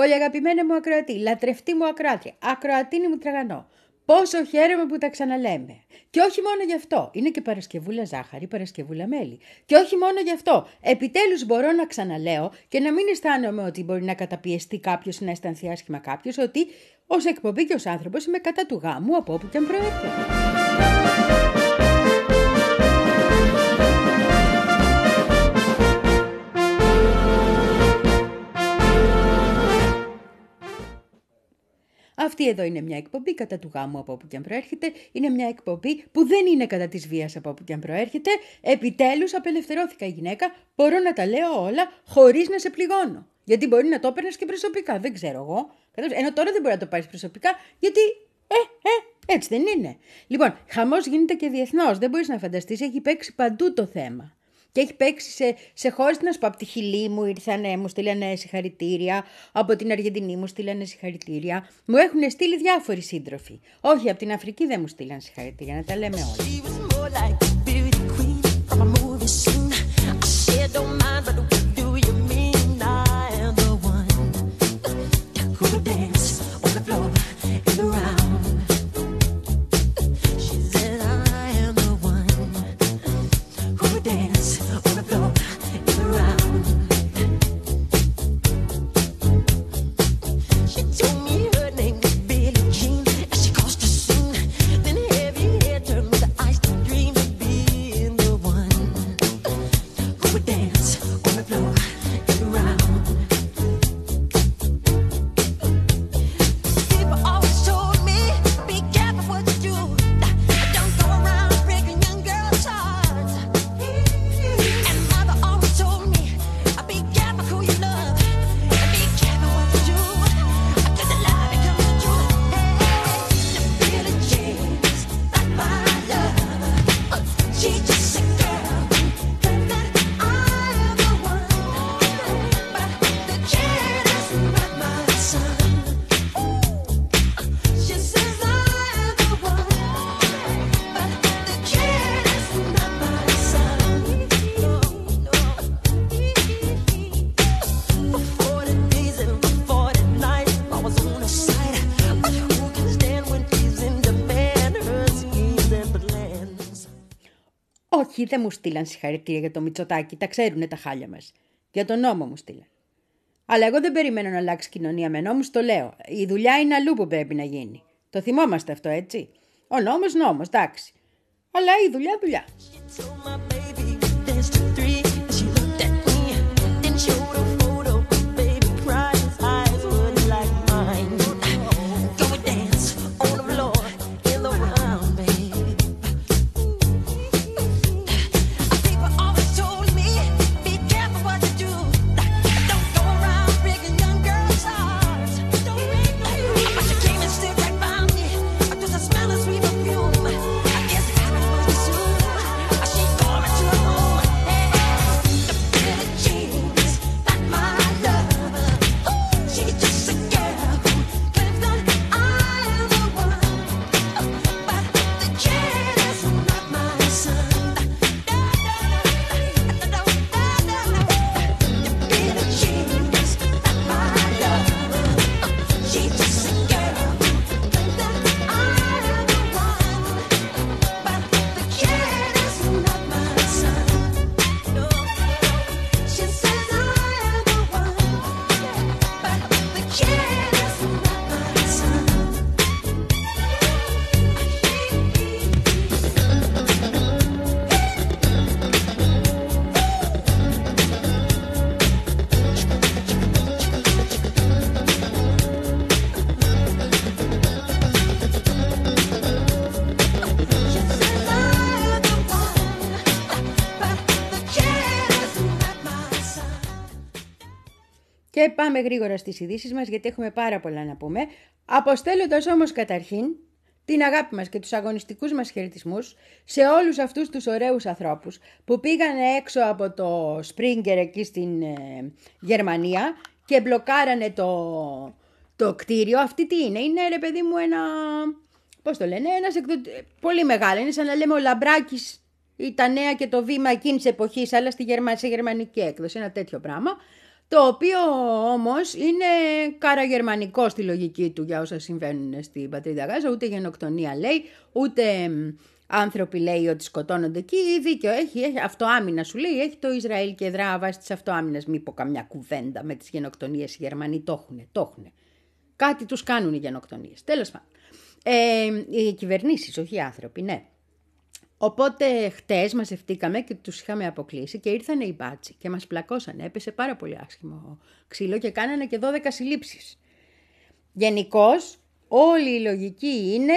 Πολύ αγαπημένη μου ακροατή, λατρευτή μου ακροάτρια, ακροατίνη μου τραγανό. Πόσο χαίρομαι που τα ξαναλέμε. Και όχι μόνο γι' αυτό. Είναι και Παρασκευούλα ζάχαρη, Παρασκευούλα μέλι. Και όχι μόνο γι' αυτό. Επιτέλους μπορώ να ξαναλέω και να μην αισθάνομαι ότι μπορεί να καταπιεστεί κάποιος ή να αισθανθεί άσχημα κάποιος, ότι ως εκπομπή και ως άνθρωπος είμαι κατά του γάμου από όπου και αν προέρχεται. Αυτή εδώ είναι μια εκπομπή κατά του γάμου από όπου και αν προέρχεται. Είναι μια εκπομπή που δεν είναι κατά της βίας από όπου και αν προέρχεται. Επιτέλους απελευθερώθηκα η γυναίκα. Μπορώ να τα λέω όλα χωρίς να σε πληγώνω. Γιατί μπορεί να το έπαιρνες και προσωπικά. Δεν ξέρω εγώ. Ενώ τώρα δεν μπορεί να το πάρεις προσωπικά, γιατί. Ε, ε, έτσι δεν είναι. Λοιπόν, χαμός γίνεται και διεθνώς. Δεν μπορείς να φανταστείς, έχει παίξει παντού το θέμα. Και έχει παίξει σε, σε χώρες, να σου πω, από τη Χιλή μου ήρθανε, μου στείλανε συγχαρητήρια, από την Αργεντινή μου στείλανε συγχαρητήρια. Μου έχουν στείλει διάφοροι σύντροφοι. Όχι, από την Αφρική δεν μου στείλαν συγχαρητήρια, να τα λέμε όλα. Δεν μου στείλαν συγχαρητήρια για το Μητσοτάκι, τα ξέρουνε τα χάλια μας. Για τον νόμο μου στείλαν. Αλλά εγώ δεν περιμένω να αλλάξει κοινωνία με νόμους, το λέω. Η δουλειά είναι αλλού που πρέπει να γίνει. Το θυμόμαστε αυτό, έτσι. Ο νόμος, νόμος, εντάξει. Αλλά η δουλειά, δουλειά. Και πάμε γρήγορα στις ειδήσεις μας γιατί έχουμε πάρα πολλά να πούμε. Αποστέλλοντας όμως καταρχήν την αγάπη μας και τους αγωνιστικούς μας χαιρετισμούς σε όλους αυτούς τους ωραίους ανθρώπους που πήγαν έξω από το Springer εκεί στην ε, Γερμανία και μπλοκάρανε το, το κτίριο. Αυτή τι είναι, είναι ρε παιδί μου ένα, πώς το λένε, ένας πολύ μεγάλο, είναι σαν να λέμε ο Λαμπράκης ή τα νέα και το βήμα εκείνης εποχής, αλλά στη Γερμα... σε γερμανική έκδοση, ένα τέτοιο πράγμα το οποίο όμως είναι καραγερμανικό στη λογική του για όσα συμβαίνουν στην πατρίδα Γάζα, ούτε γενοκτονία λέει, ούτε άνθρωποι λέει ότι σκοτώνονται εκεί, δίκιο έχει, έχει αυτοάμυνα σου λέει, έχει το Ισραήλ και δρά βάσει της αυτοάμυνας, μη πω καμιά κουβέντα με τις γενοκτονίες, οι Γερμανοί το έχουν, το έχουν. Κάτι τους κάνουν οι γενοκτονίες, τέλος πάντων. Ε, οι κυβερνήσεις, όχι οι άνθρωποι, ναι. Οπότε χτες μαζευτήκαμε και τους είχαμε αποκλείσει και ήρθαν οι μπάτσι και μας πλακώσανε. Έπεσε πάρα πολύ άσχημο ξύλο και κάνανε και 12 συλλήψεις. Γενικώς, όλη η λογική είναι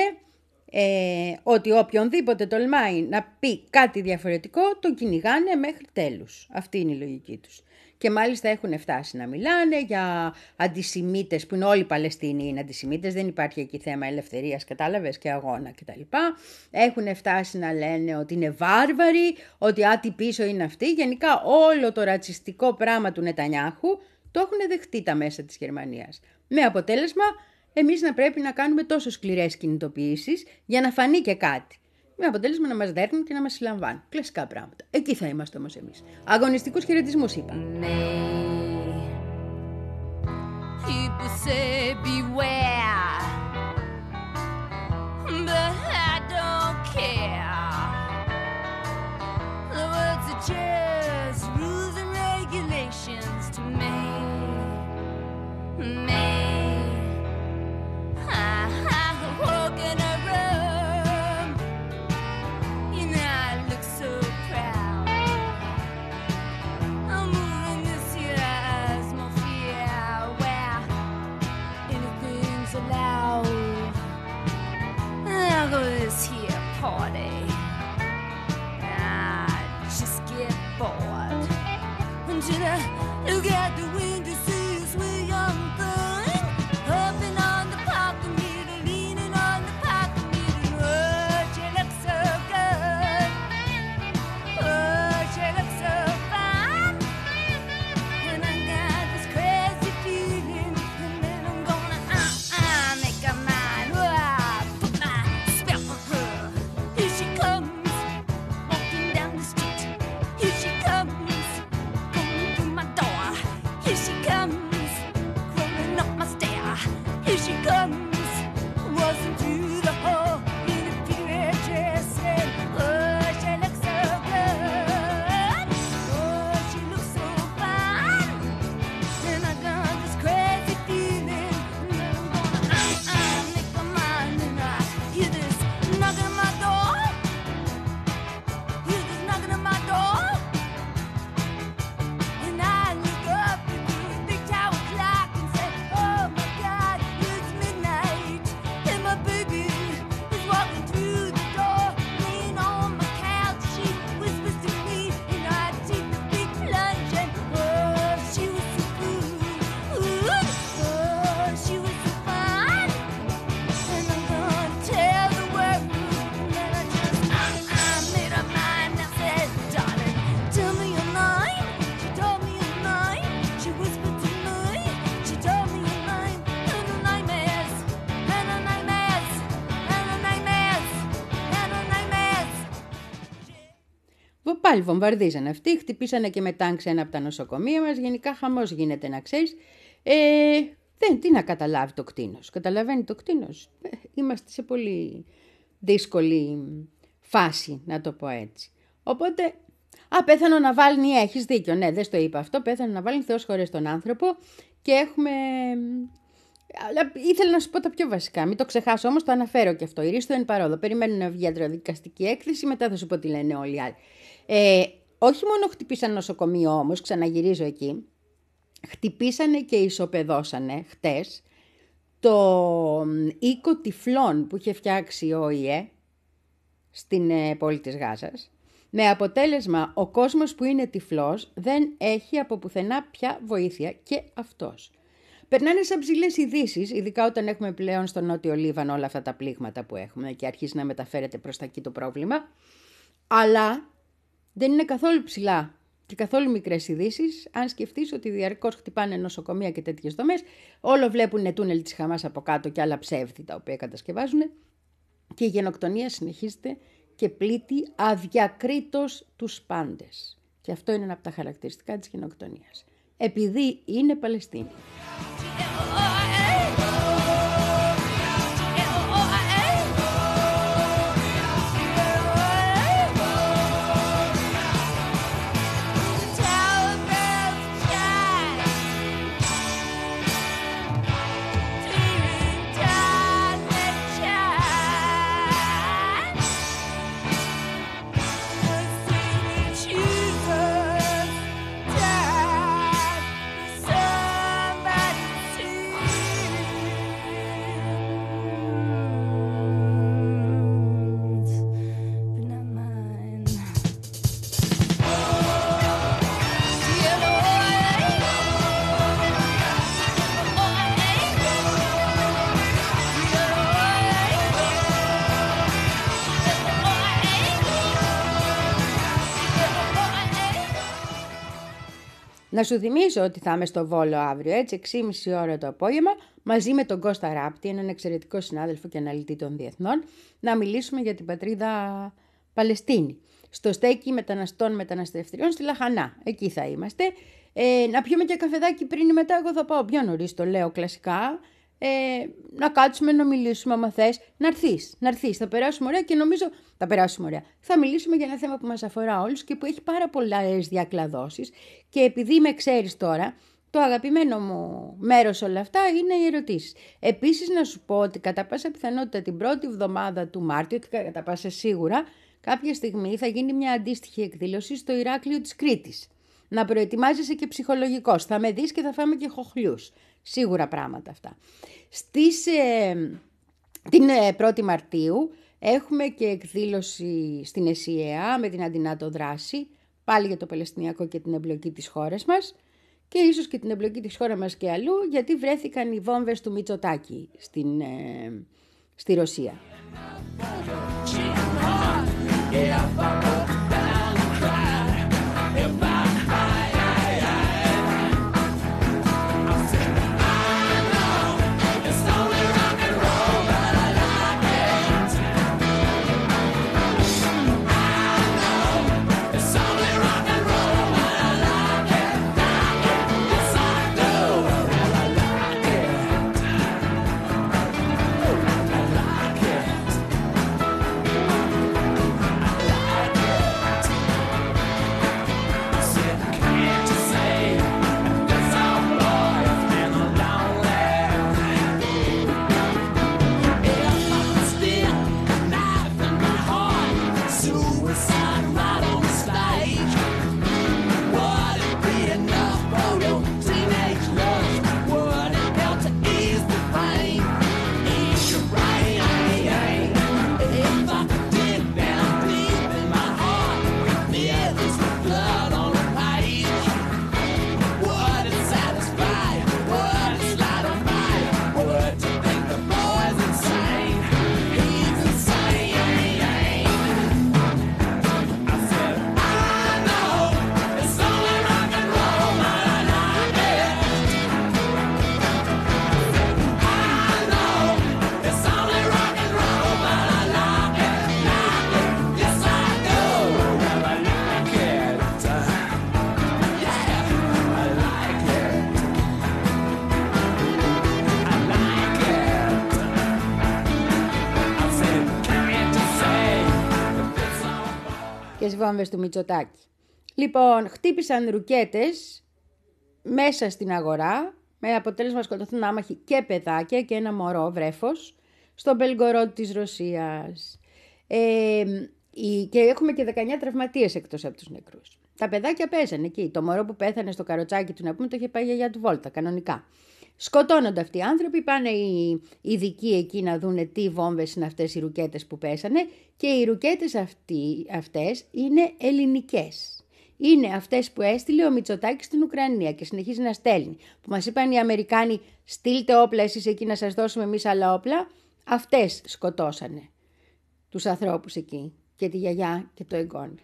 ε, ότι οποιονδήποτε τολμάει να πει κάτι διαφορετικό, τον κυνηγάνε μέχρι τέλους. Αυτή είναι η λογική τους και μάλιστα έχουν φτάσει να μιλάνε για αντισημίτες που είναι όλοι οι Παλαιστίνοι είναι αντισημίτες, δεν υπάρχει εκεί θέμα ελευθερίας, κατάλαβες και αγώνα κτλ. Έχουν φτάσει να λένε ότι είναι βάρβαροι, ότι άτι πίσω είναι αυτοί. Γενικά όλο το ρατσιστικό πράγμα του Νετανιάχου το έχουν δεχτεί τα μέσα της Γερμανίας. Με αποτέλεσμα εμείς να πρέπει να κάνουμε τόσο σκληρές κινητοποιήσεις για να φανεί και κάτι. Με αποτέλεσμα να μας δέρνουν και να μας συλλαμβάνουν. Κλασικά πράγματα. Εκεί θα είμαστε όμως εμείς. Αγωνιστικούς χαιρετισμούς είπα. You to the wings. Πάλι βομβαρδίζανε αυτοί, χτυπήσανε και με τάγκ ένα από τα νοσοκομεία μας, γενικά χαμός γίνεται να ξέρεις. Ε, δεν, τι να καταλάβει το κτίνος. Καταλαβαίνει το κτίνος. Ε, είμαστε σε πολύ δύσκολη φάση, να το πω έτσι. Οπότε, α, πέθανε να βάλει, έχεις δίκιο, ναι, δεν στο είπα αυτό, πέθανε να βάλει Θεός χωρίς τον άνθρωπο και έχουμε... Αλλά ήθελα να σου πω τα πιο βασικά. Μην το ξεχάσω όμως, το αναφέρω και αυτό. Η Ρίστο είναι παρόδο. Περιμένουν να βγει ιατροδικαστική έκθεση, μετά θα σου πω τι λένε όλοι οι άλλοι. Ε, όχι μόνο χτυπήσαν νοσοκομείο όμως, ξαναγυρίζω εκεί, χτυπήσανε και ισοπεδώσανε χτες το οίκο τυφλών που είχε φτιάξει ο ΙΕ στην ε, πόλη της Γάζας, με αποτέλεσμα ο κόσμος που είναι τυφλός δεν έχει από πουθενά πια βοήθεια και αυτός. Περνάνε σαν ψηλές ειδήσεις, ειδικά όταν έχουμε πλέον στο Νότιο Λίβανο όλα αυτά τα πλήγματα που έχουμε και αρχίζει να μεταφέρεται προς τα εκεί το πρόβλημα. Αλλά δεν είναι καθόλου ψηλά και καθόλου μικρές ειδήσεις, αν σκεφτείς ότι διαρκώς χτυπάνε νοσοκομεία και τέτοιες δομές, όλο βλέπουν τούνελ της Χαμάς από κάτω και άλλα ψεύδι τα οποία κατασκευάζουν και η γενοκτονία συνεχίζεται και πλήττει αδιακρίτως τους πάντες. Και αυτό είναι ένα από τα χαρακτηριστικά της γενοκτονίας. Επειδή είναι Παλαιστίνη. Να σου θυμίσω ότι θα είμαι στο Βόλο αύριο, έτσι, 6.30 ώρα το απόγευμα, μαζί με τον Κώστα Ράπτη, έναν εξαιρετικό συνάδελφο και αναλυτή των διεθνών, να μιλήσουμε για την πατρίδα Παλαιστίνη. Στο στέκι μεταναστών μεταναστευτριών στη Λαχανά. Εκεί θα είμαστε. Ε, να πιούμε και καφεδάκι πριν ή μετά, εγώ θα πάω πιο νωρίς, το λέω κλασικά ε, να κάτσουμε να μιλήσουμε άμα θες, να έρθεις, να έρθεις. θα περάσουμε ωραία και νομίζω θα περάσουμε ωραία. Θα μιλήσουμε για ένα θέμα που μας αφορά όλους και που έχει πάρα πολλές διακλαδώσεις και επειδή με ξέρεις τώρα, το αγαπημένο μου μέρος όλα αυτά είναι οι ερωτήσεις. Επίσης να σου πω ότι κατά πάσα πιθανότητα την πρώτη εβδομάδα του Μάρτιο και κατά πάσα σίγουρα κάποια στιγμή θα γίνει μια αντίστοιχη εκδήλωση στο Ηράκλειο της Κρήτης. Να προετοιμάζεσαι και ψυχολογικός. Θα με δεις και θα φάμε και χοχλιούς. Σίγουρα πράγματα αυτά. Στις, ε, την 1η ε, Μαρτίου έχουμε και εκδήλωση στην ΕΣΥΕΑ με την Αντινάτο Δράση, πάλι για το Παλαιστινιακό και την εμπλοκή της χώρας μας και ίσως και την εμπλοκή της χώρας μας και αλλού, γιατί βρέθηκαν οι βόμβες του Μητσοτάκη στην, ε, στη Ρωσία. Βόμβες του Μητσοτάκη. Λοιπόν, χτύπησαν ρουκέτες μέσα στην αγορά, με αποτέλεσμα να σκοτωθούν άμαχοι και παιδάκια και ένα μωρό βρέφος, στον Μπελγκορό της Ρωσίας. Ε, και έχουμε και 19 τραυματίες εκτός από τους νεκρούς. Τα παιδάκια παίζανε εκεί. Το μωρό που πέθανε στο καροτσάκι του να πούμε το είχε πάει για του βόλτα, κανονικά. Σκοτώνονται αυτοί οι άνθρωποι, πάνε οι ειδικοί εκεί να δούνε τι βόμβες είναι αυτές οι ρουκέτες που πέσανε και οι ρουκέτες αυτοί, αυτές είναι ελληνικές. Είναι αυτές που έστειλε ο Μητσοτάκης στην Ουκρανία και συνεχίζει να στέλνει. Που μας είπαν οι Αμερικάνοι στείλτε όπλα εσείς εκεί να σας δώσουμε εμείς άλλα όπλα. Αυτές σκοτώσανε τους ανθρώπους εκεί και τη γιαγιά και το εγγόνι.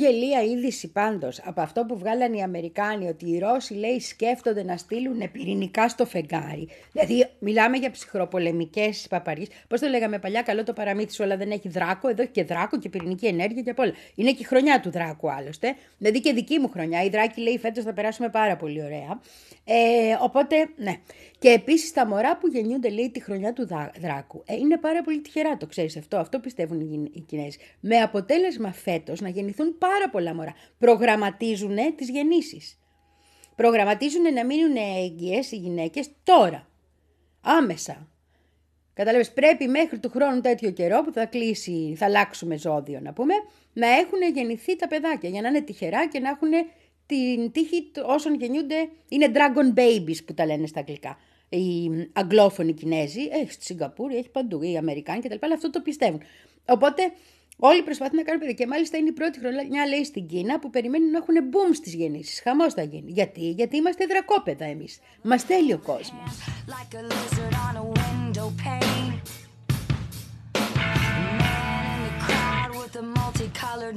Γελία είδηση πάντως από αυτό που βγάλαν οι Αμερικάνοι ότι οι Ρώσοι λέει σκέφτονται να στείλουν πυρηνικά στο φεγγάρι. Δηλαδή μιλάμε για ψυχροπολεμικές παπαριές. Πώς το λέγαμε παλιά, καλό το παραμύθι σου, αλλά δεν έχει δράκο. Εδώ έχει και δράκο και πυρηνική ενέργεια και απ' όλα. Είναι και η χρονιά του δράκου άλλωστε. Δηλαδή και δική μου χρονιά. Η δράκη λέει φέτος θα περάσουμε πάρα πολύ ωραία. Ε, οπότε, ναι. Και επίσης τα μωρά που γεννιούνται, λέει, τη χρονιά του δράκου. Ε, είναι πάρα πολύ τυχερά, το ξέρεις αυτό. Αυτό πιστεύουν οι Κινέζοι. Με αποτέλεσμα φέτος να γεννηθούν πάρα πολλά μωρά. Προγραμματίζουν τις γεννήσεις. Προγραμματίζουν να μείνουν έγκυες οι γυναίκες τώρα. Άμεσα. Κατάλαβες, πρέπει μέχρι του χρόνου τέτοιο καιρό που θα κλείσει, θα αλλάξουμε ζώδιο να πούμε, να έχουν γεννηθεί τα παιδάκια για να είναι τυχερά και να έχουν την τύχη όσων γεννιούνται. Είναι dragon babies που τα λένε στα αγγλικά οι αγγλόφωνοι Κινέζοι, έχει στη Σιγκαπούρη, έχει παντού, οι Αμερικάνοι κτλ. Αλλά αυτό το πιστεύουν. Οπότε όλοι προσπαθούν να κάνουν παιδιά. Και μάλιστα είναι η πρώτη χρονιά, λέει, στην Κίνα που περιμένουν να έχουν boom στις γεννήσεις. Χαμός θα γίνει. Γιατί, Γιατί είμαστε δρακόπεδα εμείς. Μας θέλει ο κόσμος. multicolored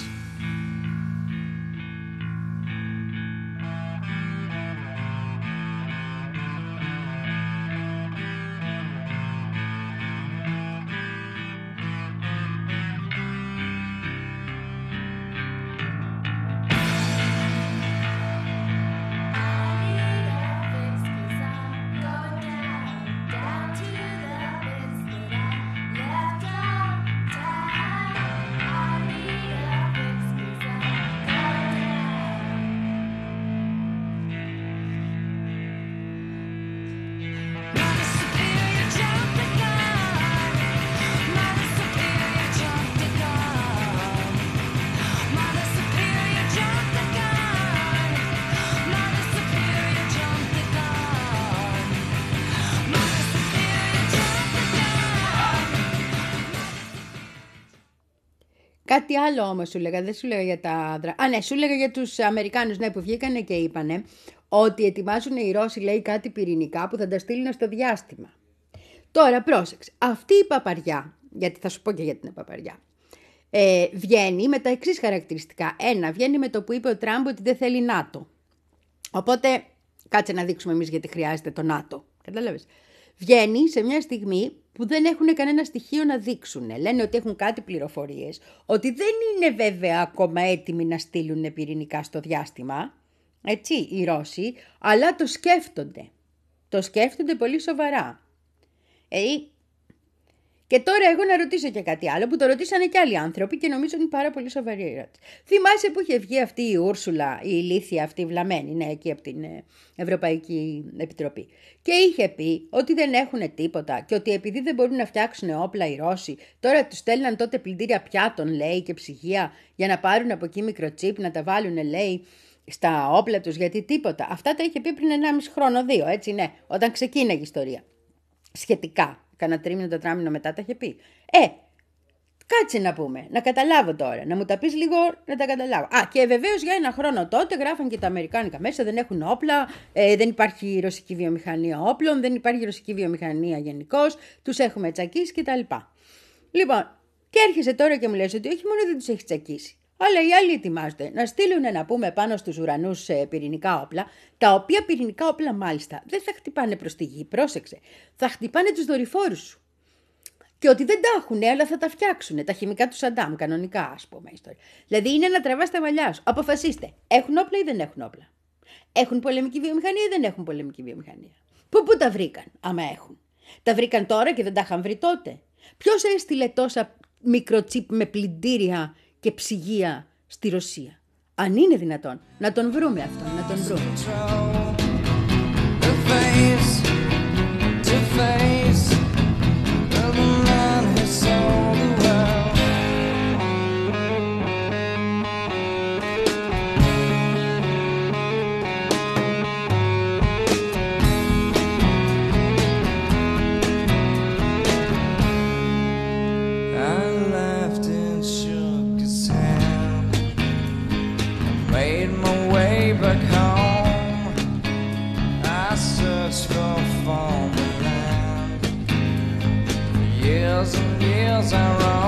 Κάτι άλλο όμως σου λέγα, δεν σου λέγα για τα... Α, ναι, σου λέγα για τους Αμερικάνους, ναι, που βγήκανε και είπανε ότι ετοιμάζουν οι Ρώσοι, λέει, κάτι πυρηνικά που θα τα στείλουν στο διάστημα. Τώρα, πρόσεξε, αυτή η παπαριά, γιατί θα σου πω και για την παπαριά, ε, βγαίνει με τα εξής χαρακτηριστικά. Ένα, βγαίνει με το που είπε ο Τραμπ ότι δεν θέλει ΝΑΤΟ. Οπότε, κάτσε να δείξουμε εμείς γιατί χρειάζεται το ΝΑΤΟ. Κατάλαβες. Βγαίνει σε μια στιγμή που δεν έχουν κανένα στοιχείο να δείξουν. Λένε ότι έχουν κάτι πληροφορίες, ότι δεν είναι βέβαια ακόμα έτοιμοι να στείλουν πυρηνικά στο διάστημα, έτσι, οι Ρώσοι, αλλά το σκέφτονται. Το σκέφτονται πολύ σοβαρά. Ε, και τώρα εγώ να ρωτήσω και κάτι άλλο που το ρωτήσανε και άλλοι άνθρωποι και νομίζω είναι πάρα πολύ σοβαρή ερώτηση. Θυμάσαι που είχε βγει αυτή η Ούρσουλα, η ηλίθια αυτή βλαμμένη, ναι, εκεί από την ε, Ευρωπαϊκή Επιτροπή. Και είχε πει ότι δεν έχουν τίποτα και ότι επειδή δεν μπορούν να φτιάξουν όπλα οι Ρώσοι, τώρα τους στέλναν τότε πλυντήρια πιάτων, λέει, και ψυγεία για να πάρουν από εκεί μικροτσίπ, να τα βάλουν, λέει, στα όπλα τους, γιατί τίποτα. Αυτά τα είχε πει πριν 1,5 χρόνο, δύο, έτσι ναι, όταν ξεκίναγε η ιστορία. Σχετικά. Κάνα τρίμηνο, τετράμινο μετά τα είχε πει. Ε, κάτσε να πούμε, να καταλάβω τώρα, να μου τα πεις λίγο να τα καταλάβω. Α, και βεβαίως για ένα χρόνο τότε γράφαν και τα Αμερικάνικα μέσα, δεν έχουν όπλα, ε, δεν υπάρχει ρωσική βιομηχανία όπλων, δεν υπάρχει ρωσική βιομηχανία γενικώς, τους έχουμε τσακίσει κτλ. Λοιπόν, και έρχεσαι τώρα και μου λες ότι όχι μόνο δεν τους έχεις τσακίσει, αλλά οι άλλοι ετοιμάζονται να στείλουν να πούμε πάνω στους ουρανούς ε, πυρηνικά όπλα, τα οποία πυρηνικά όπλα μάλιστα δεν θα χτυπάνε προς τη γη, πρόσεξε, θα χτυπάνε τους δορυφόρους σου. Και ότι δεν τα έχουν, αλλά θα τα φτιάξουν. Τα χημικά του Σαντάμ, κανονικά, ας πούμε. Ιστορία. Δηλαδή είναι να τραβάς τα μαλλιά σου. Αποφασίστε. Έχουν όπλα ή δεν έχουν όπλα. Έχουν πολεμική βιομηχανία ή δεν έχουν πολεμική βιομηχανία. Πού, πού τα βρήκαν, άμα έχουν; Τα βρήκαν τώρα και δεν τα είχαν βρει τότε. Ποιος έστειλε τόσα μικροτσίπ με πλυντήρια και ψυγεία στη Ρωσία. Αν είναι δυνατόν, να τον βρούμε αυτόν, να τον βρούμε. miles I run.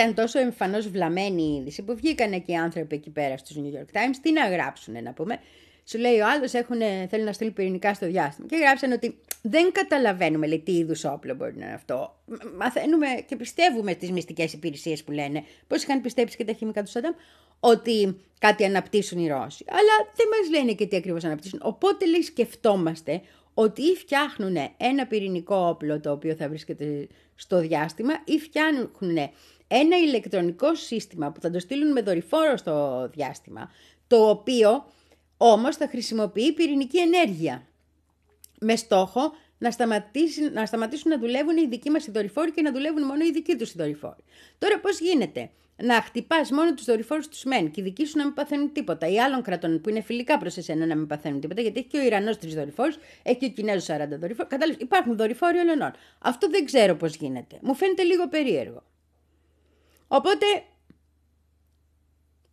Ήταν τόσο εμφανώς βλαμμένη η είδηση που βγήκανε και οι άνθρωποι εκεί πέρα στους New York Times. Τι να γράψουν, να πούμε. Σου λέει ο άλλος θέλει να στείλει πυρηνικά στο διάστημα. Και γράψαν ότι δεν καταλαβαίνουμε λέει, τι είδους όπλο μπορεί να είναι αυτό. Μ- Μαθαίνουμε και πιστεύουμε στις μυστικές υπηρεσίες που λένε, πώς είχαν πιστέψει και τα χημικά του Σαντάμ, ότι κάτι αναπτύσσουν οι Ρώσοι. Αλλά δεν μας λένε και τι ακριβώς αναπτύσσουν. Οπότε λέει σκεφτόμαστε ότι ή φτιάχνουν ένα πυρηνικό όπλο το οποίο θα βρίσκεται στο διάστημα ή φτιάχνουν ένα ηλεκτρονικό σύστημα που θα το στείλουν με δορυφόρο στο διάστημα, το οποίο όμως θα χρησιμοποιεί πυρηνική ενέργεια με στόχο να, σταματήσει, να σταματήσουν να δουλεύουν οι δικοί μας οι δορυφόροι και να δουλεύουν μόνο οι δικοί τους οι δορυφόροι. Τώρα πώς γίνεται; Να χτυπάς μόνο τους δορυφόρους τους μεν και οι δικοί σου να μην παθαίνουν τίποτα ή άλλων κρατών που είναι φιλικά προς εσένα να μην παθαίνουν τίποτα γιατί έχει και ο Ιρανός τρεις δορυφόρους, έχει και ο Κινέζος 40 δορυφόρους. Κατάλαβες, υπάρχουν δορυφόροι όλων. Αυτό δεν ξέρω πώς γίνεται. Μου φαίνεται λίγο περίεργο. Οπότε,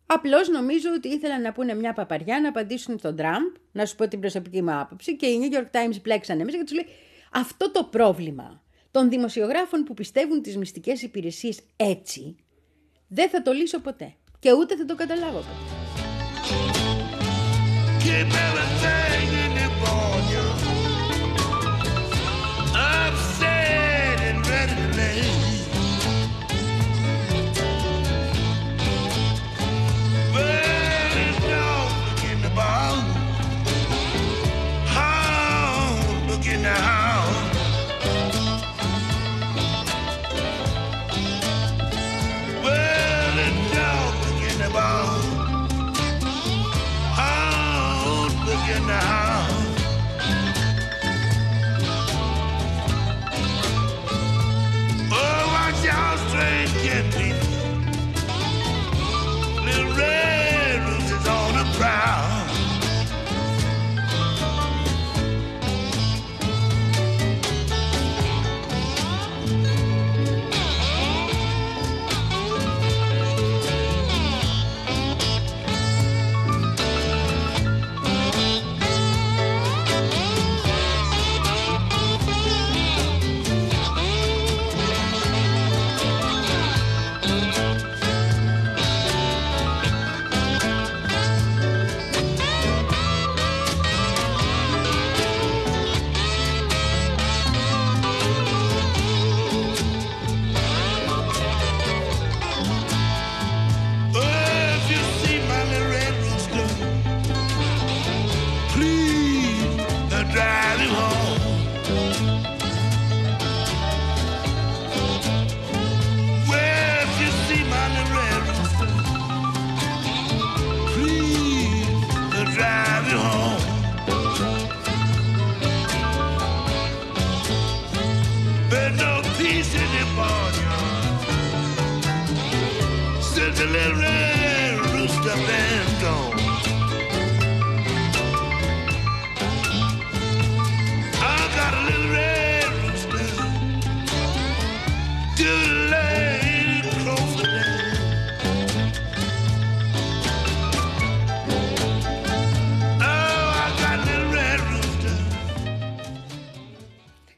απλώς νομίζω ότι ήθελαν να πούνε μια παπαριά, να απαντήσουν στον Τραμπ, να σου πω την προσωπική μου άποψη και οι New York Times πλέξανε μέσα και τους λέει αυτό το πρόβλημα των δημοσιογράφων που πιστεύουν τις μυστικές υπηρεσίες έτσι, δεν θα το λύσω ποτέ και ούτε θα το καταλάβω ποτέ.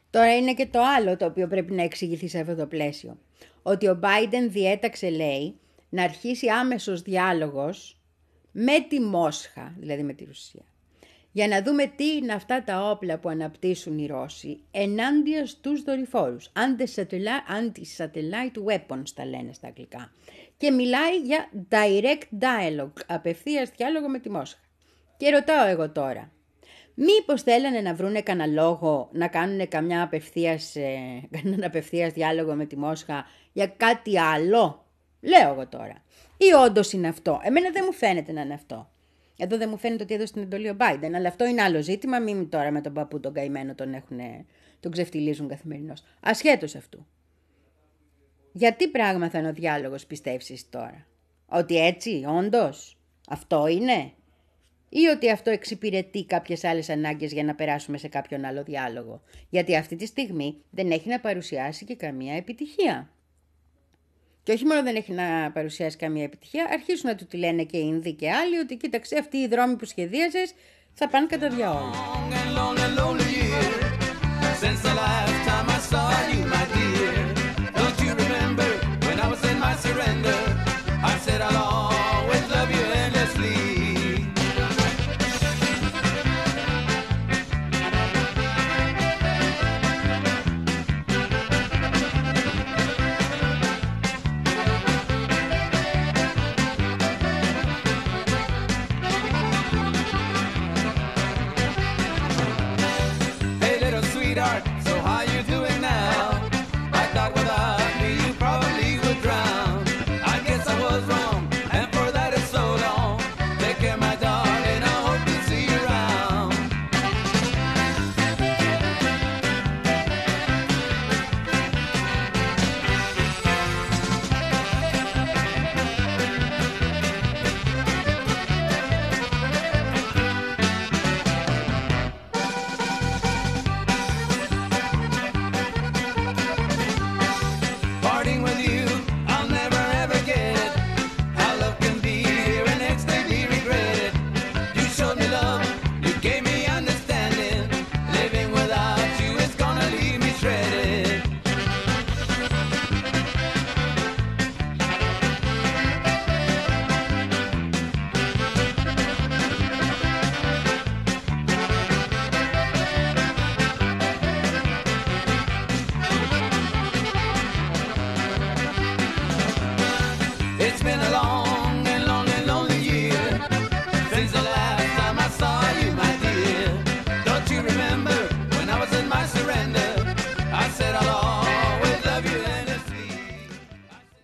Τώρα είναι και το άλλο το οποίο πρέπει να εξηγηθεί σε αυτό το πλαίσιο. Ότι ο Biden διέταξε, λέει να αρχίσει άμεσος διάλογος με τη Μόσχα, δηλαδή με τη Ρουσία. Για να δούμε τι είναι αυτά τα όπλα που αναπτύσσουν οι Ρώσοι ενάντια στους δορυφόρους. Anti-satellite, anti-satellite weapons τα λένε στα αγγλικά. Και μιλάει για direct dialogue, απευθείας διάλογο με τη Μόσχα. Και ρωτάω εγώ τώρα, Μήπως θέλανε να βρούνε κανένα λόγο να κάνουν καμιά απευθείας, ε, κανέναν απευθείας διάλογο με τη Μόσχα για κάτι άλλο; Λέω εγώ τώρα. Ή όντως είναι αυτό. Εμένα δεν μου φαίνεται να είναι αυτό. Εδώ δεν μου φαίνεται ότι έδωσε την εντολή ο Biden, αλλά αυτό είναι άλλο ζήτημα. Μην τώρα με τον παππού τον καημένο τον, έχουνε, τον ξεφτιλίζουν καθημερινώς. Ασχέτως αυτού. Γιατί πράγμα θα είναι ο διάλογος, πιστεύεις τώρα; Ότι έτσι, όντως, αυτό είναι; Ή ότι αυτό εξυπηρετεί κάποιες άλλες ανάγκες για να περάσουμε σε κάποιον άλλο διάλογο; Γιατί αυτή τη στιγμή δεν έχει να παρουσιάσει και καμία επιτυχία. Και όχι μόνο δεν έχει να παρουσιάσει καμία επιτυχία, αρχίσουν να του τη λένε και οι Ινδοί και άλλοι ότι κοίταξε αυτοί οι δρόμοι που σχεδίαζες θα πάνε κατά διαόλου.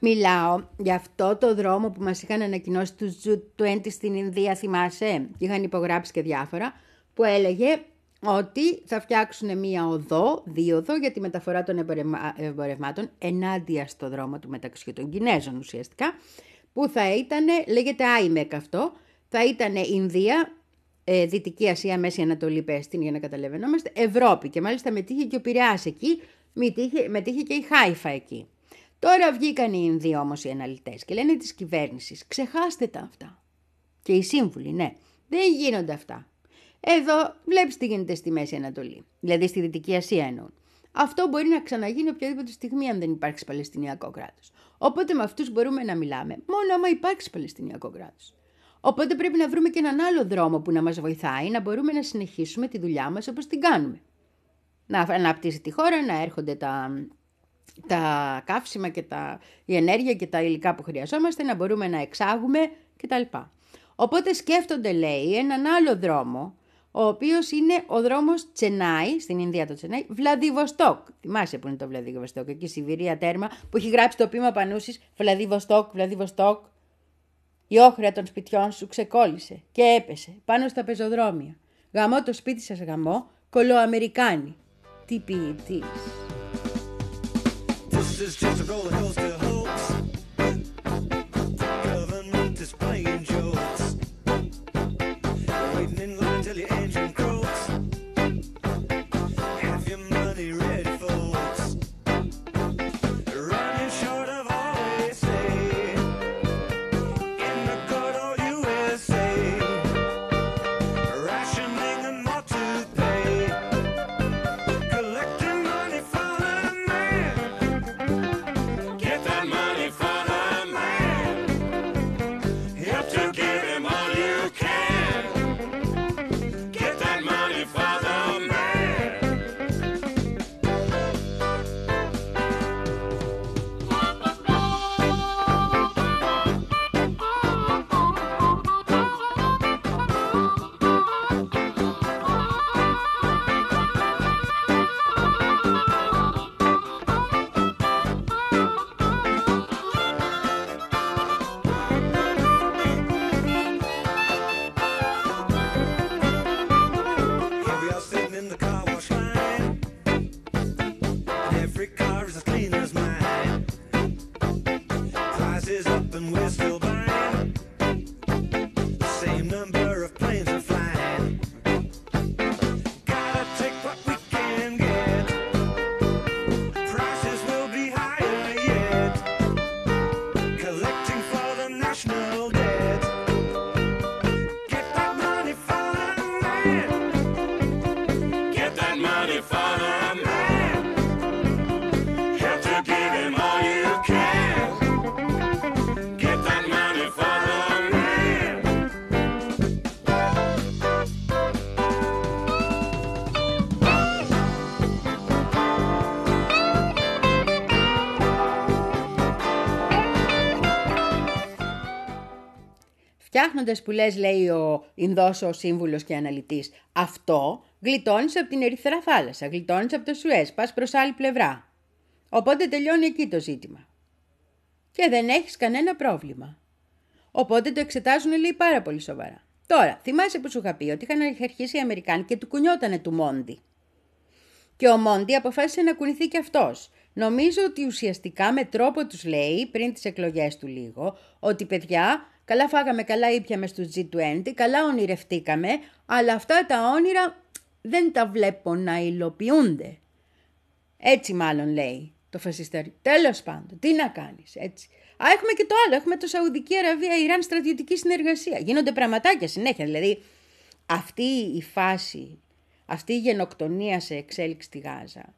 Μιλάω για αυτό το δρόμο που μας είχαν ανακοινώσει τους Zoo 20 στην Ινδία, θυμάσαι, και είχαν υπογράψει και διάφορα, που έλεγε ότι θα φτιάξουν μία οδό, δίοδο για τη μεταφορά των εμπορευμα- εμπορευμάτων ενάντια στο δρόμο του μεταξύ των Κινέζων ουσιαστικά, που θα ήταν, λέγεται IMEC αυτό, θα ήταν Ινδία, ε, Δυτική Ασία, Μέση Ανατολή, πες την για να καταλαβαίνόμαστε, Ευρώπη και μάλιστα μετήχε και ο Πειραιάς εκεί, μετήχε, μετήχε και η Χάιφα εκεί. Τώρα βγήκαν οι Ινδοί όμως οι αναλυτές και λένε της κυβέρνησης, ξεχάστε τα αυτά. Και οι σύμβουλοι, ναι, δεν γίνονται αυτά. Εδώ βλέπεις τι γίνεται στη Μέση Ανατολή, δηλαδή στη Δυτική Ασία εννοούν. Αυτό μπορεί να ξαναγίνει οποιαδήποτε στιγμή αν δεν υπάρξει Παλαιστινιακό κράτος. Οπότε με αυτούς μπορούμε να μιλάμε μόνο άμα υπάρξει Παλαιστινιακό κράτος. Οπότε πρέπει να βρούμε και έναν άλλο δρόμο που να μας βοηθάει να μπορούμε να συνεχίσουμε τη δουλειά μας όπως την κάνουμε. Να αναπτύσσει τη χώρα, να έρχονται τα, τα καύσιμα και τα, η ενέργεια και τα υλικά που χρειαζόμαστε, να μπορούμε να εξάγουμε κτλ. Οπότε σκέφτονται, λέει, έναν άλλο δρόμο, ο οποίος είναι ο δρόμος Τσενάι, στην Ινδία το Τσενάι, Βλαδιβοστόκ. Θυμάσαι που είναι το Βλαδιβοστόκ, εκεί Σιβηρία τέρμα, που έχει γράψει το πείμα Πανούσης, Βλαδιβοστόκ, Βλαδιβοστόκ. Η όχρια των σπιτιών σου ξεκόλλησε και έπεσε πάνω στα πεζοδρόμια. Γαμώ το σπίτι σας γαμώ, κολοαμερικάνοι. Τι ποιητής. Is just a roller coaster Φτιάχνοντας που λες, λέει ο Ινδός ο σύμβουλος και αναλυτής, αυτό γλιτώνεις από την Ερυθρά θάλασσα, γλιτώνεις από το Σουέζ, πας προς άλλη πλευρά. Οπότε τελειώνει εκεί το ζήτημα. Και δεν έχεις κανένα πρόβλημα. Οπότε το εξετάζουν, λέει, πάρα πολύ σοβαρά. Τώρα, θυμάσαι που σου είχα πει ότι είχαν αρχίσει οι Αμερικάνοι και του κουνιότανε του Μόντι. Και ο Μόντι αποφάσισε να κουνηθεί και αυτός. Νομίζω ότι ουσιαστικά με τρόπο τους λέει, πριν τις εκλογές του λίγο, ότι παιδιά, καλά φάγαμε, καλά ήπιαμε στους G20, καλά ονειρευτήκαμε, αλλά αυτά τα όνειρα δεν τα βλέπω να υλοποιούνται. Έτσι μάλλον λέει το φασιστέρι. Τέλος πάντων, τι να κάνεις, έτσι. Α, έχουμε και το άλλο, έχουμε το Σαουδική Αραβία, Ιράν στρατιωτική συνεργασία. Γίνονται πραγματάκια συνέχεια, δηλαδή αυτή η φάση, αυτή η γενοκτονία σε εξέλιξη στη Γάζα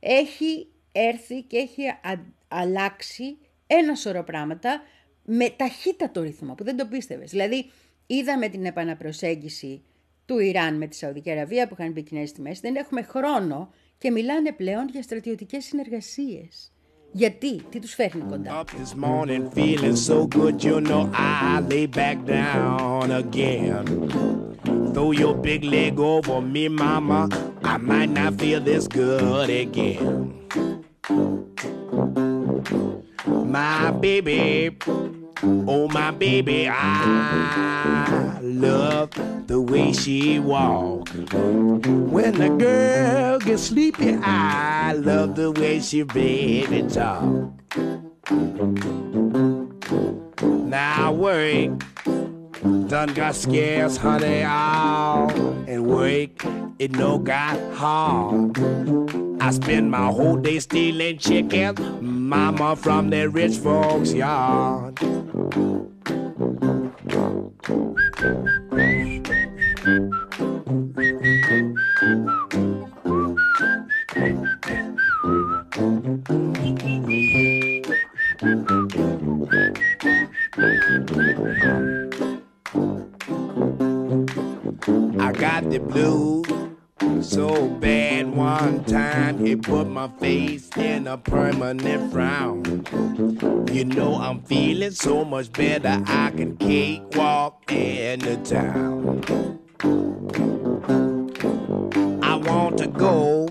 έχει έρθει και έχει α- αλλάξει ένα σωρό πράγματα με ταχύτατο ρυθμό που δεν το πίστευες. Δηλαδή είδαμε την επαναπροσέγγιση του Ιράν με τη Σαουδική Αραβία που είχαν πει οι Κινέζοι στη μέση. Δεν έχουμε χρόνο και μιλάνε πλέον για στρατιωτικές συνεργασίες. Γιατί, τι τους φέρνει κοντά; Up this morning feeling so good, you know I lay back down again. Throw your big leg over me, mama. I might not feel this good again. My baby, oh my baby, I love the way she walk. When the girl gets sleepy, I love the way she baby talk. Now work done got scarce, honey, all and work it no got hard. I spend my whole day stealing chicken, mama from the rich folks' yard. I got the blues so bad one time it put my face in a permanent frown. You know I'm feeling so much better I can cakewalk into town. I want to go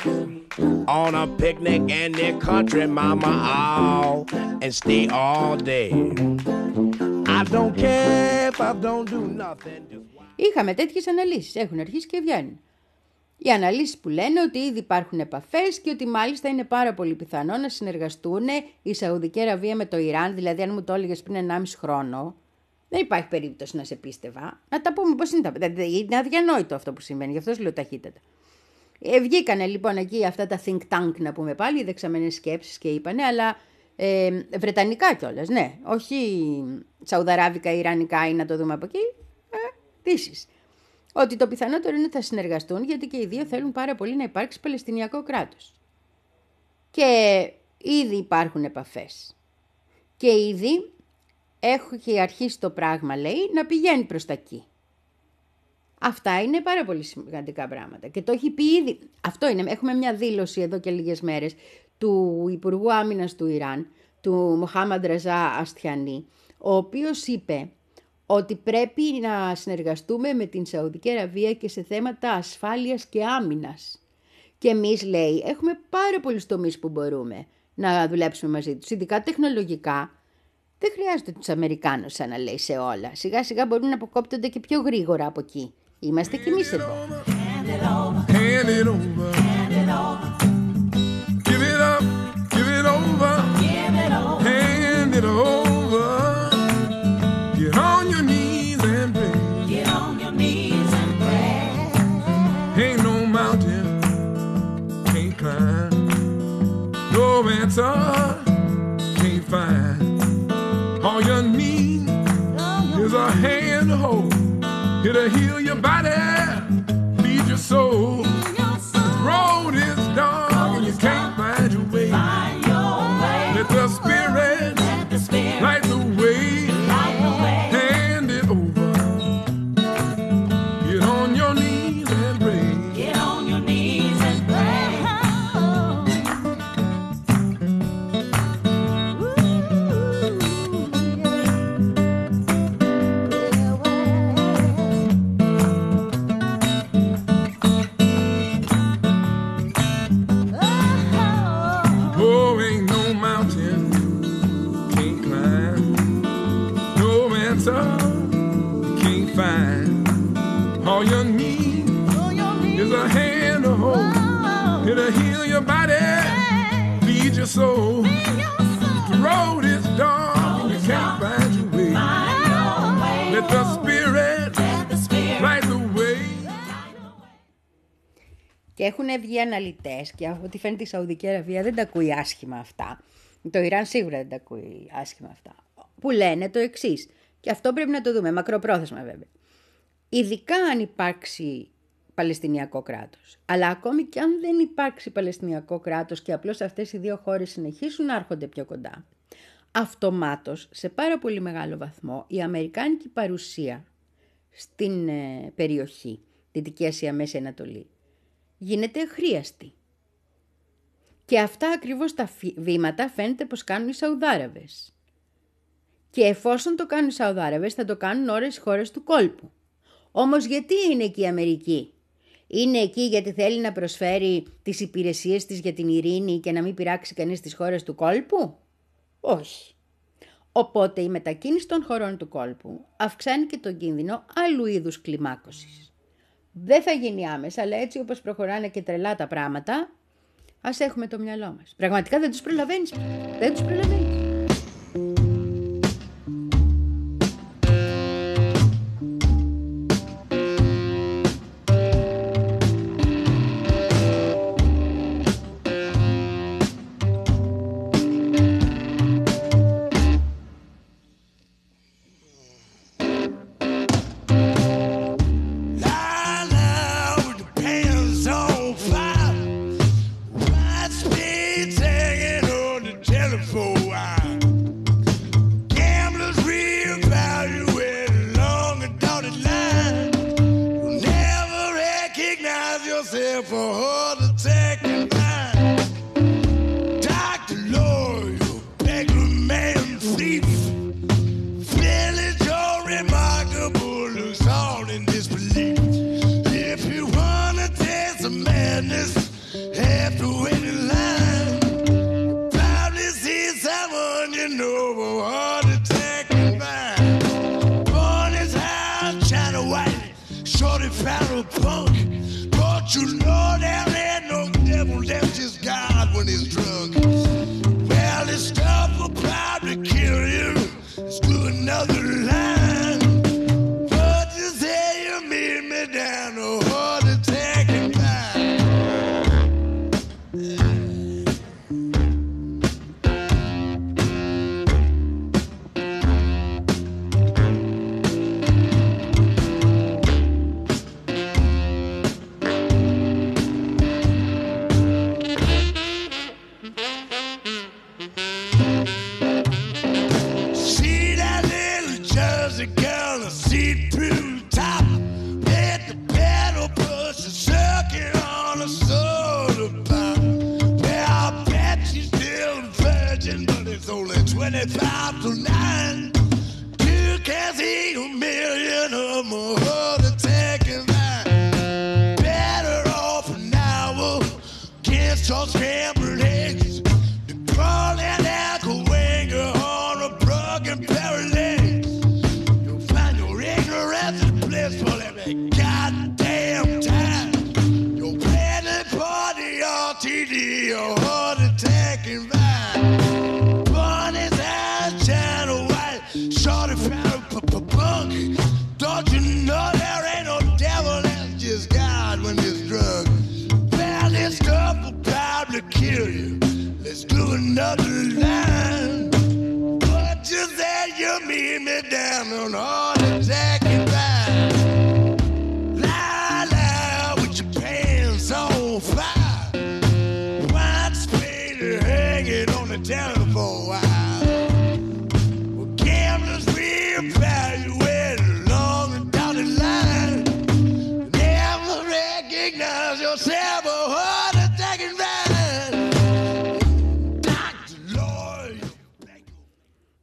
on a picnic in the country, mama, all and stay all day. I don't care if I don't do nothing. Just Είχαμε τέτοιες αναλύσεις, έχουν αρχίσει και βγαίνουν. Οι αναλύσεις που λένε ότι ήδη υπάρχουν επαφές και ότι μάλιστα είναι πάρα πολύ πιθανό να συνεργαστούν η Σαουδική Αραβία με το Ιράν, δηλαδή αν μου το έλεγες πριν 1,5 χρόνο, Δεν υπάρχει περίπτωση να σε πίστευα. Να τα πούμε πώς είναι τα πράγματα. Είναι αδιανόητο αυτό που συμβαίνει, γι' αυτό σου λέω ταχύτατα. Ε, βγήκανε λοιπόν εκεί αυτά τα think tank να πούμε πάλι, οι δεξαμενές σκέψεις και είπανε, αλλά ε, βρετανικά κιόλας, ναι. Όχι σαουδαράβικα, ιρανικά ή να το δούμε από εκεί. Ε, δύσεις. Ότι το πιθανότερο είναι ότι θα συνεργαστούν γιατί και οι δύο θέλουν πάρα πολύ να υπάρξει Παλαιστινιακό κράτος. Και ήδη υπάρχουν επαφές. Και ήδη έχει αρχίσει το πράγμα, λέει, να πηγαίνει προς τα εκεί. Αυτά είναι πάρα πολύ σημαντικά πράγματα. Και το έχει πει ήδη. Αυτό είναι. Έχουμε μια δήλωση εδώ και λίγες μέρες του Υπουργού Άμυνας του Ιράν, του Μοχάμαντ Ραζά Αστιανή, ο οποίος είπε ότι πρέπει να συνεργαστούμε με την Σαουδική Αραβία και σε θέματα ασφάλειας και άμυνας. Και εμείς, λέει, έχουμε πάρα πολλούς τομείς που μπορούμε να δουλέψουμε μαζί τους, ειδικά τεχνολογικά. Δεν χρειάζεται τους Αμερικάνους, σαν να λέει, σε όλα. Σιγά σιγά μπορούν να αποκόπτονται και πιο γρήγορα από εκεί. Είμαστε κι εμείς εδώ. Hand it over. Give it up, give it over. It'll heal your βγει αναλυτέ και από ό,τι φαίνεται η Σαουδική Αραβία δεν τα ακούει άσχημα αυτά. Το Ιράν σίγουρα δεν τα ακούει άσχημα αυτά. Που λένε το εξής. Και αυτό πρέπει να το δούμε, μακροπρόθεσμα βέβαια. Ειδικά αν υπάρξει Παλαιστινιακό κράτος. Αλλά ακόμη και αν δεν υπάρξει Παλαιστινιακό κράτος και απλώς αυτές οι δύο χώρες συνεχίσουν να έρχονται πιο κοντά, αυτομάτως, σε πάρα πολύ μεγάλο βαθμό, η Αμερικάνικη παρουσία στην ε, περιοχή, Δυτική Ασία, Μέση Ανατολή, γίνεται αχρίαστη. Και αυτά ακριβώς τα φι- βήματα φαίνεται πως κάνουν οι Σαουδάραβες. Και εφόσον το κάνουν οι Σαουδάραβες θα το κάνουν όλες οι χώρες του κόλπου. Όμως γιατί είναι εκεί η Αμερική; Είναι εκεί γιατί θέλει να προσφέρει τις υπηρεσίες της για την ειρήνη και να μην πειράξει κανείς τις χώρες του κόλπου; Όχι. Οπότε η μετακίνηση των χωρών του κόλπου αυξάνει και τον κίνδυνο άλλου είδους κλιμάκωσης. Δεν θα γίνει άμεσα, αλλά έτσι όπως προχωράνε και τρελά τα πράγματα, ας έχουμε το μυαλό μας. Πραγματικά δεν τους προλαβαίνεις. Δεν τους προλαβαίνεις.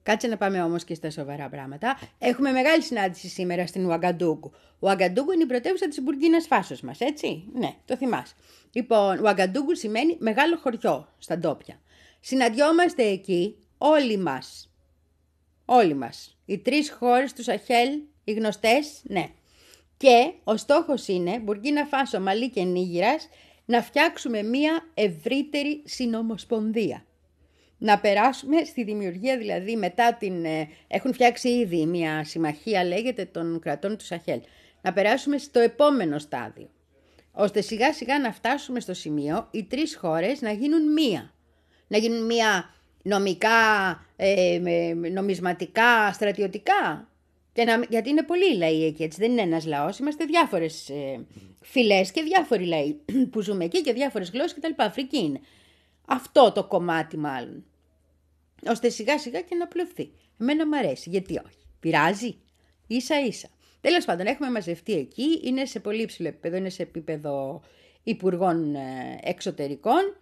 Κάτσε να πάμε όμως και στα σοβαρά πράγματα. Έχουμε μεγάλη συνάντηση σήμερα στην Ουαγκαντούγκου. Ουαγκαντούγκου είναι η πρωτεύουσα της Μπουργκίνας Φάσος μας, έτσι; Ναι, το θυμάσαι. Λοιπόν, Ουαγκαντούγκου σημαίνει μεγάλο χωριό στα ντόπια. Συναντιόμαστε εκεί όλοι μας. Όλοι μας. Οι τρεις χώρες τους Σαχέλ, οι γνωστές, ναι. Και ο στόχος είναι, Μπουργκίνα Φάσο, Μαλή και Νίγηρας, να φτιάξουμε μία ευρύτερη συνομοσπονδία. Να περάσουμε στη δημιουργία, δηλαδή μετά την... ε, έχουν φτιάξει ήδη μία συμμαχία, λέγεται, των κρατών του Σαχέλ. Να περάσουμε στο επόμενο στάδιο. Ώστε σιγά σιγά να φτάσουμε στο σημείο οι τρεις χώρες να γίνουν μία. Να γίνουν μία νομικά, ε, με- με νομισματικά, στρατιωτικά. Και να, γιατί είναι πολλοί λαοί εκεί, έτσι δεν είναι ένας λαός. Είμαστε διάφορες ε, φυλές και διάφοροι λαοί που ζούμε εκεί και διάφορες γλώσσες κτλ. Αφρική είναι. Αυτό το κομμάτι μάλλον. Ώστε σιγά σιγά και να πλευθεί. Εμένα μου αρέσει. Γιατί όχι. Πειράζει. Ίσα ίσα. Τέλος πάντων, έχουμε μαζευτεί εκεί. Είναι σε πολύ υψηλό επίπεδο. Είναι σε επίπεδο υπουργών ε, εξωτερικών.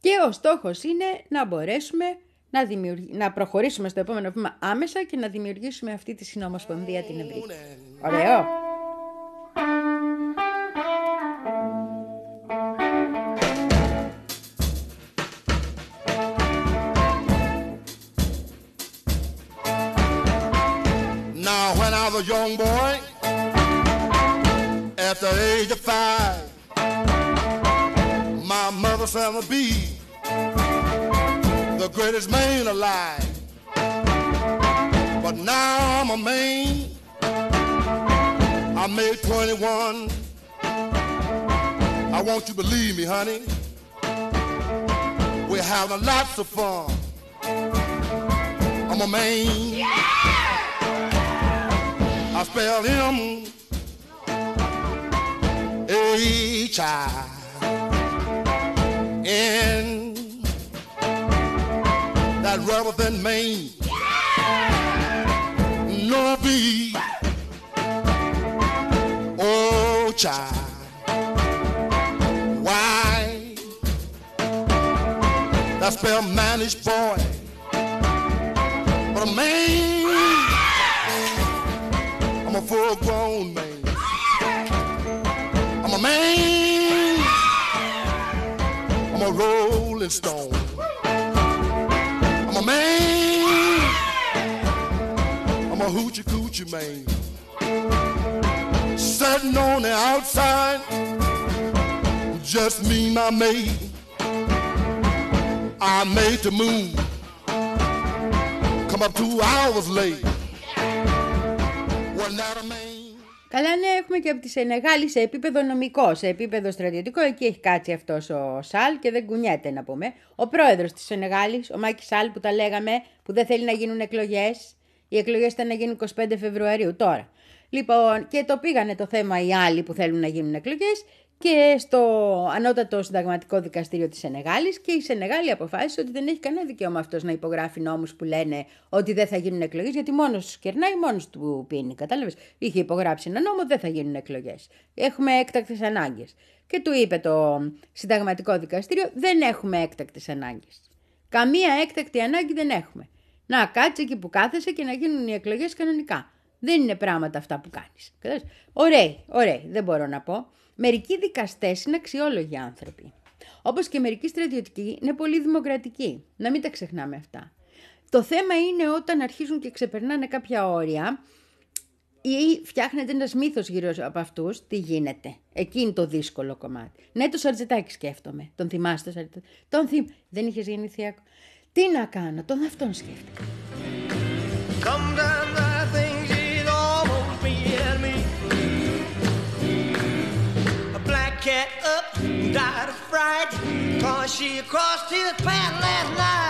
Και ο στόχος είναι να μπορέσουμε να, δημιουργ... να προχωρήσουμε στο επόμενο βήμα άμεσα και να δημιουργήσουμε αυτή τη συνομοσπονδία την ευρύτερη. Ωραίο. A young boy, at the age of five, my mother said I'd be the greatest man alive. But now I'm a man. I made 21. I want you to believe me, honey. We're having lots of fun. I'm a man. I spell him H I N. That rubber than Maine. No B. Oh, child. Why? That spell manish boy. But a man. Full grown man. I'm a man. I'm a rolling stone. I'm a man. I'm a hoochie coochie man. Sitting on the outside, just me my maid. I made the move. Come up two hours late. Καλά, ναι, έχουμε και από τη Σενεγάλη σε επίπεδο νομικό, σε επίπεδο στρατιωτικό. Εκεί έχει κάτσει αυτός ο Σαλ και δεν κουνιέται να πούμε. Ο πρόεδρος της Σενεγάλης, ο Μάκης Σαλ, που τα λέγαμε, που δεν θέλει να γίνουν εκλογές. Οι εκλογές ήταν να γίνουν 25 Φεβρουαρίου τώρα. Λοιπόν, και το πήγανε το θέμα οι άλλοι που θέλουν να γίνουν εκλογές και στο ανώτατο συνταγματικό δικαστήριο της Σενεγάλης και η Σενεγάλη αποφάσισε ότι δεν έχει κανένα δικαίωμα αυτός να υπογράφει νόμους που λένε ότι δεν θα γίνουν εκλογές γιατί μόνος τους κερνάει, μόνος του πίνει, κατάλαβες. Είχε υπογράψει ένα νόμο, δεν θα γίνουν εκλογές. Έχουμε έκτακτες ανάγκες. Και του είπε το συνταγματικό δικαστήριο δεν έχουμε έκτακτες ανάγκες. Καμία έκτακτη ανάγκη δεν έχουμε. Να κάτσε εκεί που κάθεσαι και να γίνουν οι εκλογές κανονικά. Δεν είναι πράγματα αυτά που κάνεις. Κατάλαβες. Ωραίοι, ωραίοι, δεν μπορώ να πω. Μερικοί δικαστές είναι αξιόλογοι άνθρωποι. Όπως και μερικοί στρατιωτικοί είναι πολύ δημοκρατικοί. Να μην τα ξεχνάμε αυτά. Το θέμα είναι όταν αρχίζουν και ξεπερνάνε κάποια όρια ή φτιάχνεται ένας μύθος γύρω από αυτούς, τι γίνεται. Εκεί είναι το δύσκολο κομμάτι. Ναι, το Σαρτζετάκι σκέφτομαι. Τον θυμάστε το Σαρτζετάκι. Τον θυμ... Δεν είχες γεννηθεί ακόμα. Τι να κάνω, τον αυτόν σκέφτομαι. Sometimes I she crossed his path last night.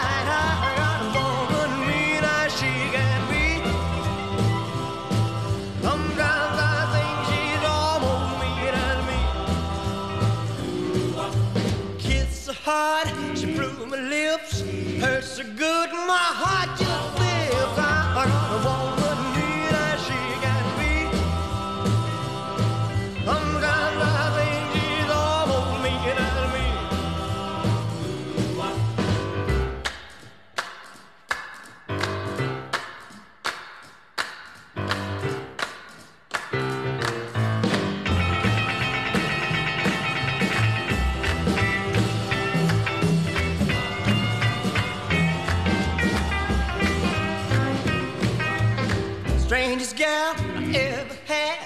Gal I ever had,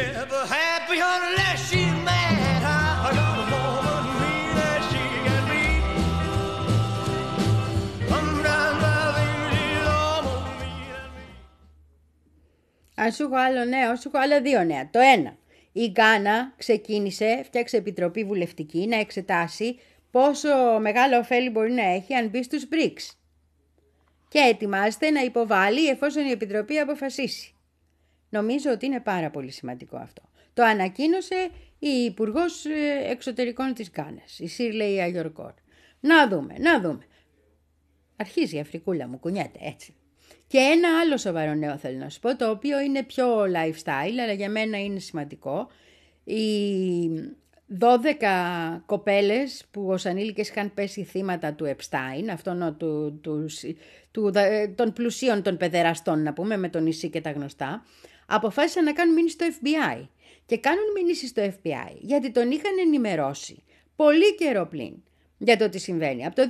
never had be unless she's mad. I got a woman mean as she can be. Sometimes I think she's almost mean as me. Αν σου έχω άλλο νέο, σου έχω άλλα δύο νέα. Το ένα, η Γκάνα ξεκίνησε, φτιάξε επιτροπή βουλευτική να εξετάσει πόσο μεγάλο ωφέλη μπορεί να έχει αν μπει στους BRICS. Και ετοιμάζεται να υποβάλει εφόσον η Επιτροπή αποφασίσει. Νομίζω ότι είναι πάρα πολύ σημαντικό αυτό. Το ανακοίνωσε η Υπουργός Εξωτερικών της Γκάνας, η Σίρλεϊ Αγιορκόρ. Να δούμε, να δούμε. Αρχίζει η Αφρικούλα μου, κουνιέται έτσι. Και ένα άλλο σοβαρό νέο θέλω να σου πω, το οποίο είναι πιο lifestyle, αλλά για μένα είναι σημαντικό. Οι 12 κοπέλες που ως ανήλικες είχαν πέσει θύματα του Επστάιν, αυτόν του, τους, του, ε, των πλουσίων των παιδεραστών να πούμε, με τον νησί και τα γνωστά, αποφάσισαν να κάνουν μήνυση στο FBI. Και κάνουν μήνυση στο FBI γιατί τον είχαν ενημερώσει πολύ καιρό πλην για το τι συμβαίνει. Από το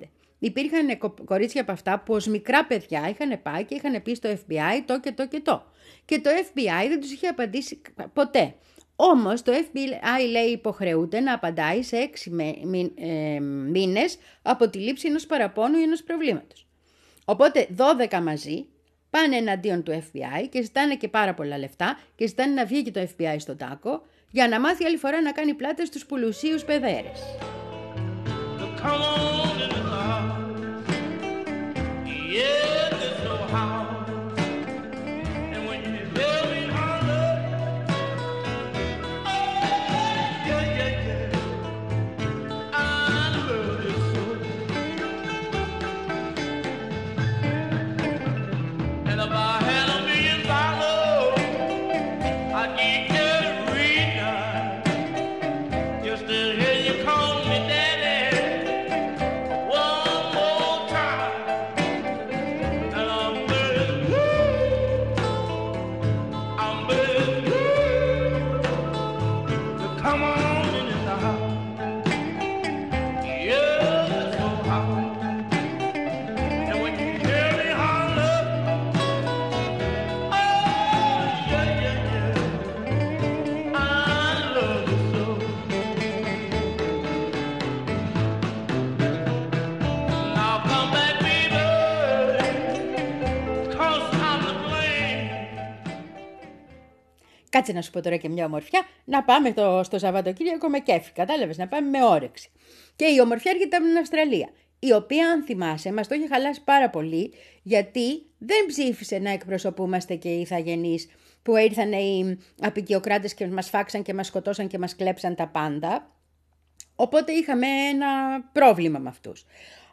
2005 υπήρχαν κο- κορίτσια από αυτά που ως μικρά παιδιά είχαν πάει και είχαν πει στο FBI το και το και το. Και το FBI δεν τους είχε απαντήσει ποτέ. Όμως το FBI λέει υποχρεούται να απαντάει σε έξι με- μη- ε, μήνες από τη λήψη ενός παραπώνου ή ενός προβλήματος. Οπότε 12 μαζί πάνε εναντίον του FBI και ζητάνε και πάρα πολλά λεφτά και ζητάνε να βγει και το FBI στον τάκο για να μάθει άλλη φορά να κάνει πλάτες στους πουλουσίους παιδέρες. Come on in the house. Yeah, Κάτσε να σου πω τώρα και μια ομορφιά, να πάμε το, στο Σαββατοκύριακο με κέφι. Κατάλαβες, να πάμε με όρεξη. Και η ομορφιά έρχεται από την Αυστραλία. Η οποία, αν θυμάσαι, μας το είχε χαλάσει πάρα πολύ, γιατί δεν ψήφισε να εκπροσωπούμαστε και οι ηθαγενείς που ήρθαν οι απεικιοκράτες και μας φάξαν και μας σκοτώσαν και μας κλέψαν τα πάντα. Οπότε είχαμε ένα πρόβλημα με αυτούς.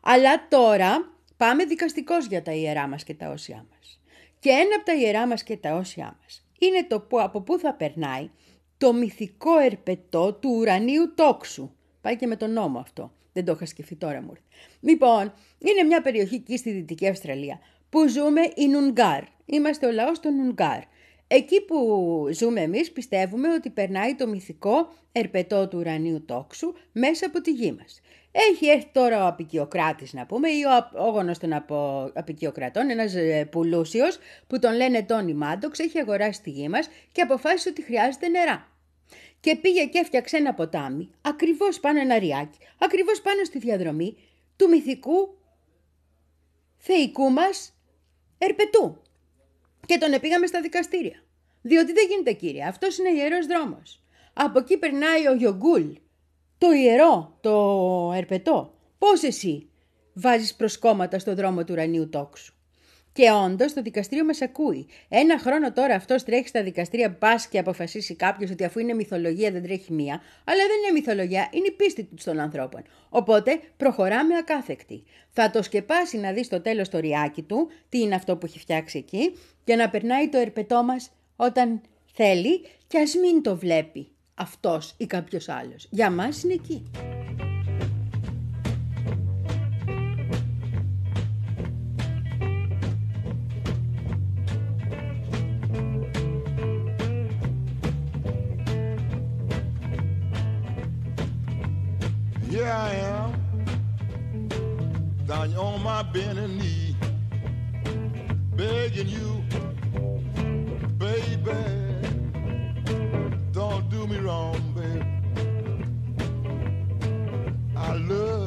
Αλλά τώρα πάμε δικαστικός για τα ιερά μας και τα όσια μας. Και ένα από τα ιερά μας και τα όσια μας είναι το που, από πού θα περνάει το μυθικό ερπετό του ουρανίου τόξου. Πάει και με τον νόμο αυτό. Δεν το είχα σκεφτεί τώρα μου. ήρθε. Λοιπόν, είναι μια περιοχή εκεί στη Δυτική Αυστραλία που ζούμε οι Νουνγκάρ. Είμαστε ο λαός των Νουνγκάρ. Εκεί που ζούμε εμείς πιστεύουμε ότι περνάει το μυθικό ερπετό του ουρανίου τόξου μέσα από τη γη μας. Έχει έρθει τώρα ο αποικιοκράτης να πούμε ή ο απόγονος των απο... αποικιοκρατών, ένας ε, πλούσιος που τον λένε Τόνι Μάντοξ, έχει αγοράσει τη γη μας και αποφάσισε ότι χρειάζεται νερά. Και πήγε και έφτιαξε ένα ποτάμι, ακριβώς πάνω ένα ριάκι, ακριβώς πάνω στη διαδρομή του μυθικού θεϊκού μας ερπετού. Και τον επήγαμε στα δικαστήρια. Διότι δεν γίνεται κύριε, αυτός είναι ιερός δρόμος. Από εκεί περνάει ο Γιογκούλ, το ιερό, το ερπετό. Πώς εσύ βάζεις προσκόμματα στο δρόμο του ουρανίου τόξου; Και όντως το δικαστήριο μας ακούει. Ένα χρόνο τώρα αυτός τρέχει στα δικαστήρια, πας και αποφασίσει κάποιος ότι αφού είναι μυθολογία δεν τρέχει μία. Αλλά δεν είναι μυθολογία, είναι η πίστη του των ανθρώπων. Οπότε προχωράμε ακάθεκτη. Θα το σκεπάσει να δεις στο τέλος το ριάκι του, τι είναι αυτό που έχει φτιάξει εκεί, και να περνάει το ερπετό μας όταν θέλει, και ας μην το βλέπει αυτό ή κάποιο άλλο. Για μα είναι εκεί. Here I am, down on my bending knee, begging you, do me wrong, baby. I love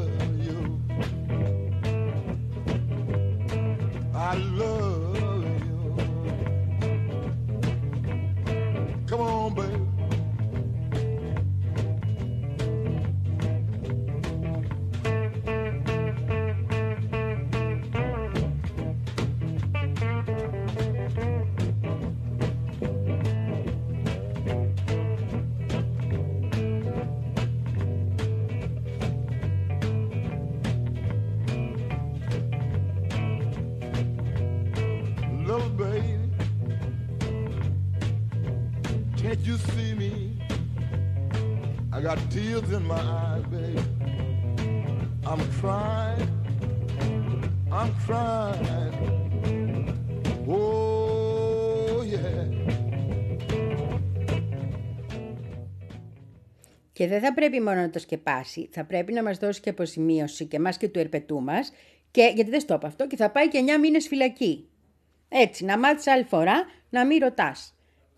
tears in my eyes, baby. I'm crying, I'm crying. Oh, yeah. Και δεν θα πρέπει μόνο να το σκεπάσει, θα πρέπει να μας δώσει και αποζημίωση και μας και του ερπετού μας, και, γιατί δεν στο είπα αυτό, και θα πάει και 9 μήνες φυλακή. Έτσι, να μάθεις άλλη φορά να μην ρωτάς.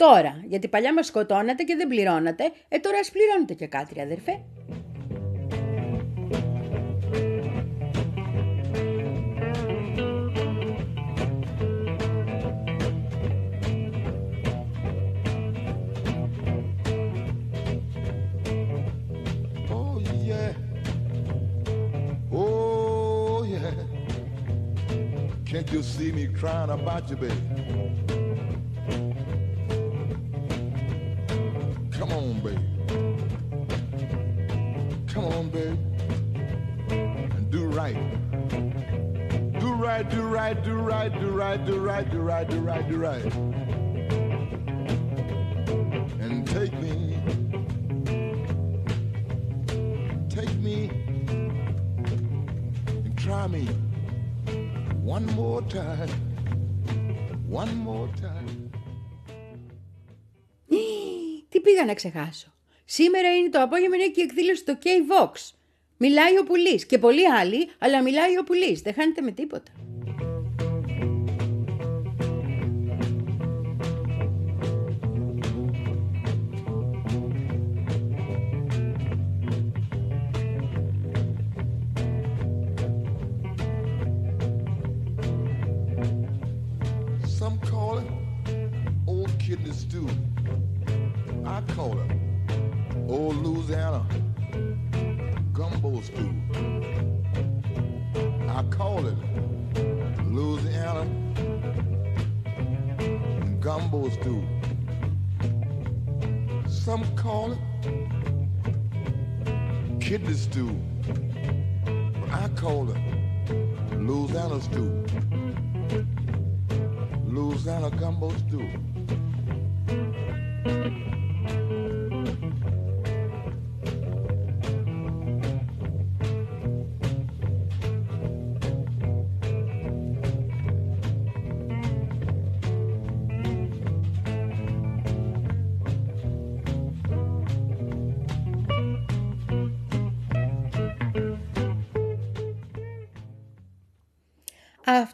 Τώρα, γιατί παλιά μας σκοτώνατε και δεν πληρώνατε, ε τώρα ας πληρώνετε και κάτι, ρε αδερφέ. Oh, yeah. Oh, yeah. Can't you see me crying about you, baby? On, baby. Come on, baby. And do right. Do right, do right, do right, do right, do right, do right, do right, do right. And take me take me and try me one more time. One more time. Πήγα να ξεχάσω. Σήμερα είναι το απόγευμα είναι και η εκδήλωση στο K-Vox. Μιλάει ο πουλής και πολλοί άλλοι, αλλά μιλάει ο πουλής. Δεν χάνετε με τίποτα. Some call it old kidney stew. I call it old Louisiana gumbo stew. I call it Louisiana gumbo stew. Some call it kidney stew. But I call it Louisiana stew. Louisiana gumbo stew.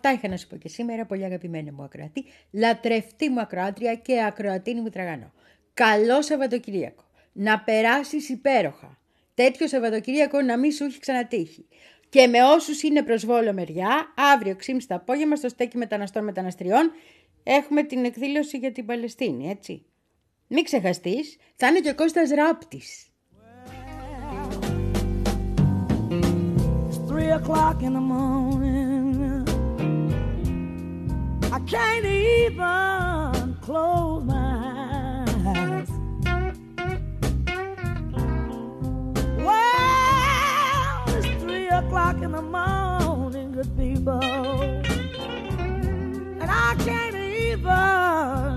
Αυτά είχα να σου πω και σήμερα, πολύ αγαπημένη μου ακροατή, λατρευτή μου ακροάτρια και ακροατίνη μου τραγανό. Καλό Σαββατοκυριακό. Να περάσεις υπέροχα. Τέτοιο Σαββατοκυριακό να μην σου έχει ξανατύχει. Και με όσους είναι προσβόλο μεριά, αύριο ξύμι στα απόγευμα στο στέκι μεταναστών μεταναστριών έχουμε την εκδήλωση για την Παλαιστίνη, έτσι. Μην ξεχαστείς, θα είναι και ο Κώστας Ράπτης. It's can't even close my eyes. Well, it's three o'clock in the morning, good people. And I can't even